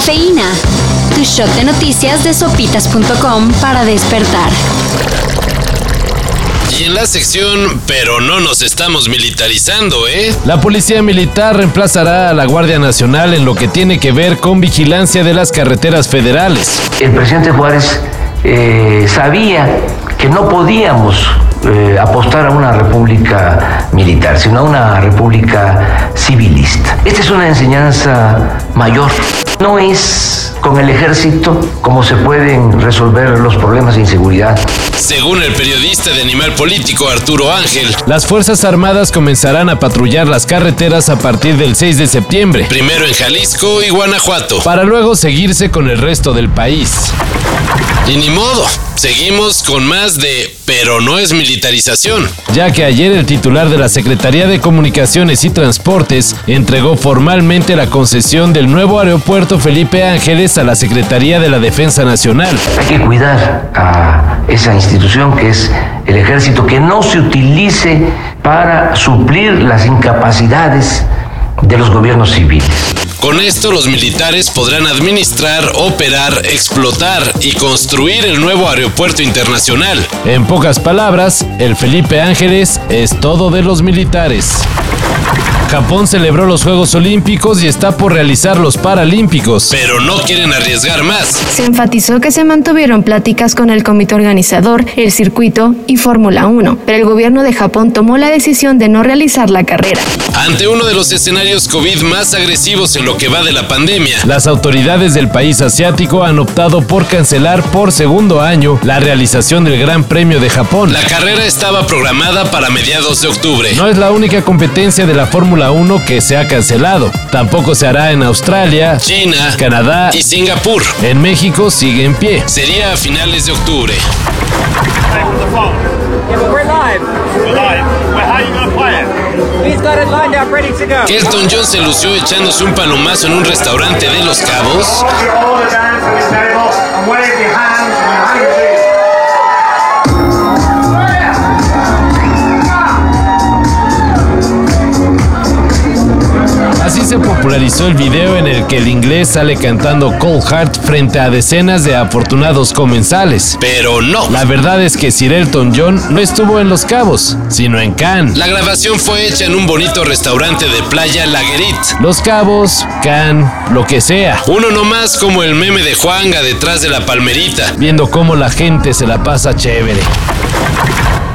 Cafeína. Tu shot de noticias de sopitas.com para despertar. Y en la sección, pero no nos estamos militarizando, ¿eh? La policía militar reemplazará a la Guardia Nacional en lo que tiene que ver con vigilancia de las carreteras federales. El presidente Juárez eh, sabía que no podíamos eh, apostar a una república militar, sino a una república civilista. Esta es una enseñanza mayor. No es con el ejército como se pueden resolver los problemas de inseguridad. Según el periodista de Animal Político Arturo Ángel, Las Fuerzas Armadas comenzarán a patrullar las carreteras a partir del 6 de septiembre, primero en Jalisco y Guanajuato. para luego seguirse con el resto del país. Y ni modo, seguimos con más de, pero no es militarización. ya que ayer el titular de la Secretaría de Comunicaciones y Transportes entregó formalmente la concesión del nuevo aeropuerto Felipe Ángeles a la Secretaría de la Defensa Nacional. Hay que cuidar a esa institución que es el ejército, que no se utilice para suplir las incapacidades de los gobiernos civiles. Con esto los militares podrán administrar, operar, explotar y construir el nuevo aeropuerto internacional. En pocas palabras, el Felipe Ángeles es todo de los militares. Japón celebró los Juegos Olímpicos y está por realizar los Paralímpicos. Pero no quieren arriesgar más. Se enfatizó que se mantuvieron pláticas con el comité organizador, el circuito y Fórmula 1, pero el gobierno de Japón tomó la decisión de no realizar la carrera. Ante uno de los escenarios COVID más agresivos en lo que va de la pandemia, Las autoridades del país asiático han optado por cancelar por segundo año la realización del Gran Premio de Japón. la carrera estaba programada para mediados de octubre. No es la única competencia de la Fórmula 1 que se ha cancelado. Tampoco se hará en Australia, China Canadá y Singapur. en México sigue en pie. Sería a finales de octubre. Yeah, but we're live. We're live. Well, how are you gonna play it? He's got it lined up, ready to go. Elton John se lució echándose un palomazo en un restaurante de Los Cabos. El video en el que el inglés sale cantando Cold Heart frente a decenas de afortunados comensales. Pero no. La verdad es que Sir Elton John no estuvo en Los Cabos, sino en Cannes. La grabación fue hecha en un bonito restaurante de playa Laguerit. Los Cabos, Cannes, lo que sea. Uno nomás como el meme de Juanga detrás de la palmerita. viendo cómo la gente se la pasa chévere.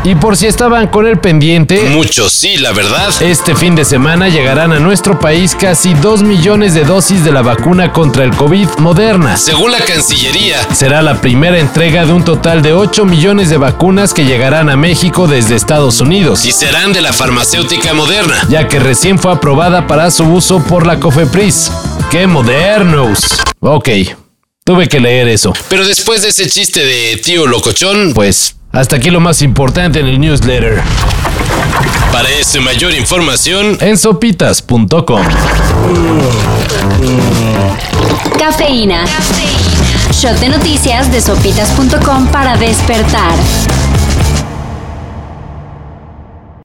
Y por si estaban con el pendiente, Muchos sí, la verdad. este fin de semana llegarán a nuestro país casi 2 millones de dosis de la vacuna contra el COVID moderna. Según la Cancillería, Será la primera entrega de un total de 8 millones de vacunas que llegarán a México desde Estados Unidos, y serán de la farmacéutica moderna. ya que recién fue aprobada para su uso por la COFEPRIS. ¡Qué modernos! Ok, tuve que leer eso. Pero después de ese chiste de tío locochón, Pues hasta aquí lo más importante en el newsletter. para eso mayor información, en sopitas.com. Cafeína. Shot de noticias de sopitas.com para despertar.